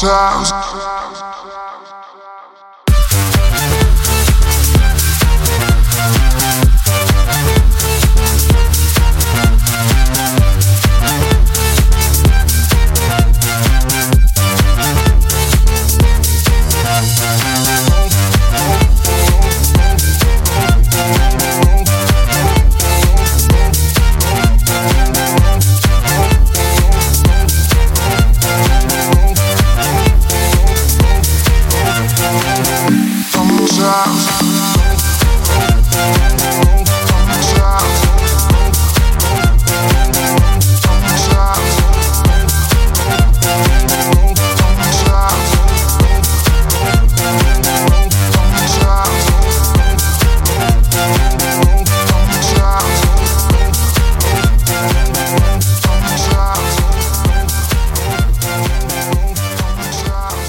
Sometimes rocks.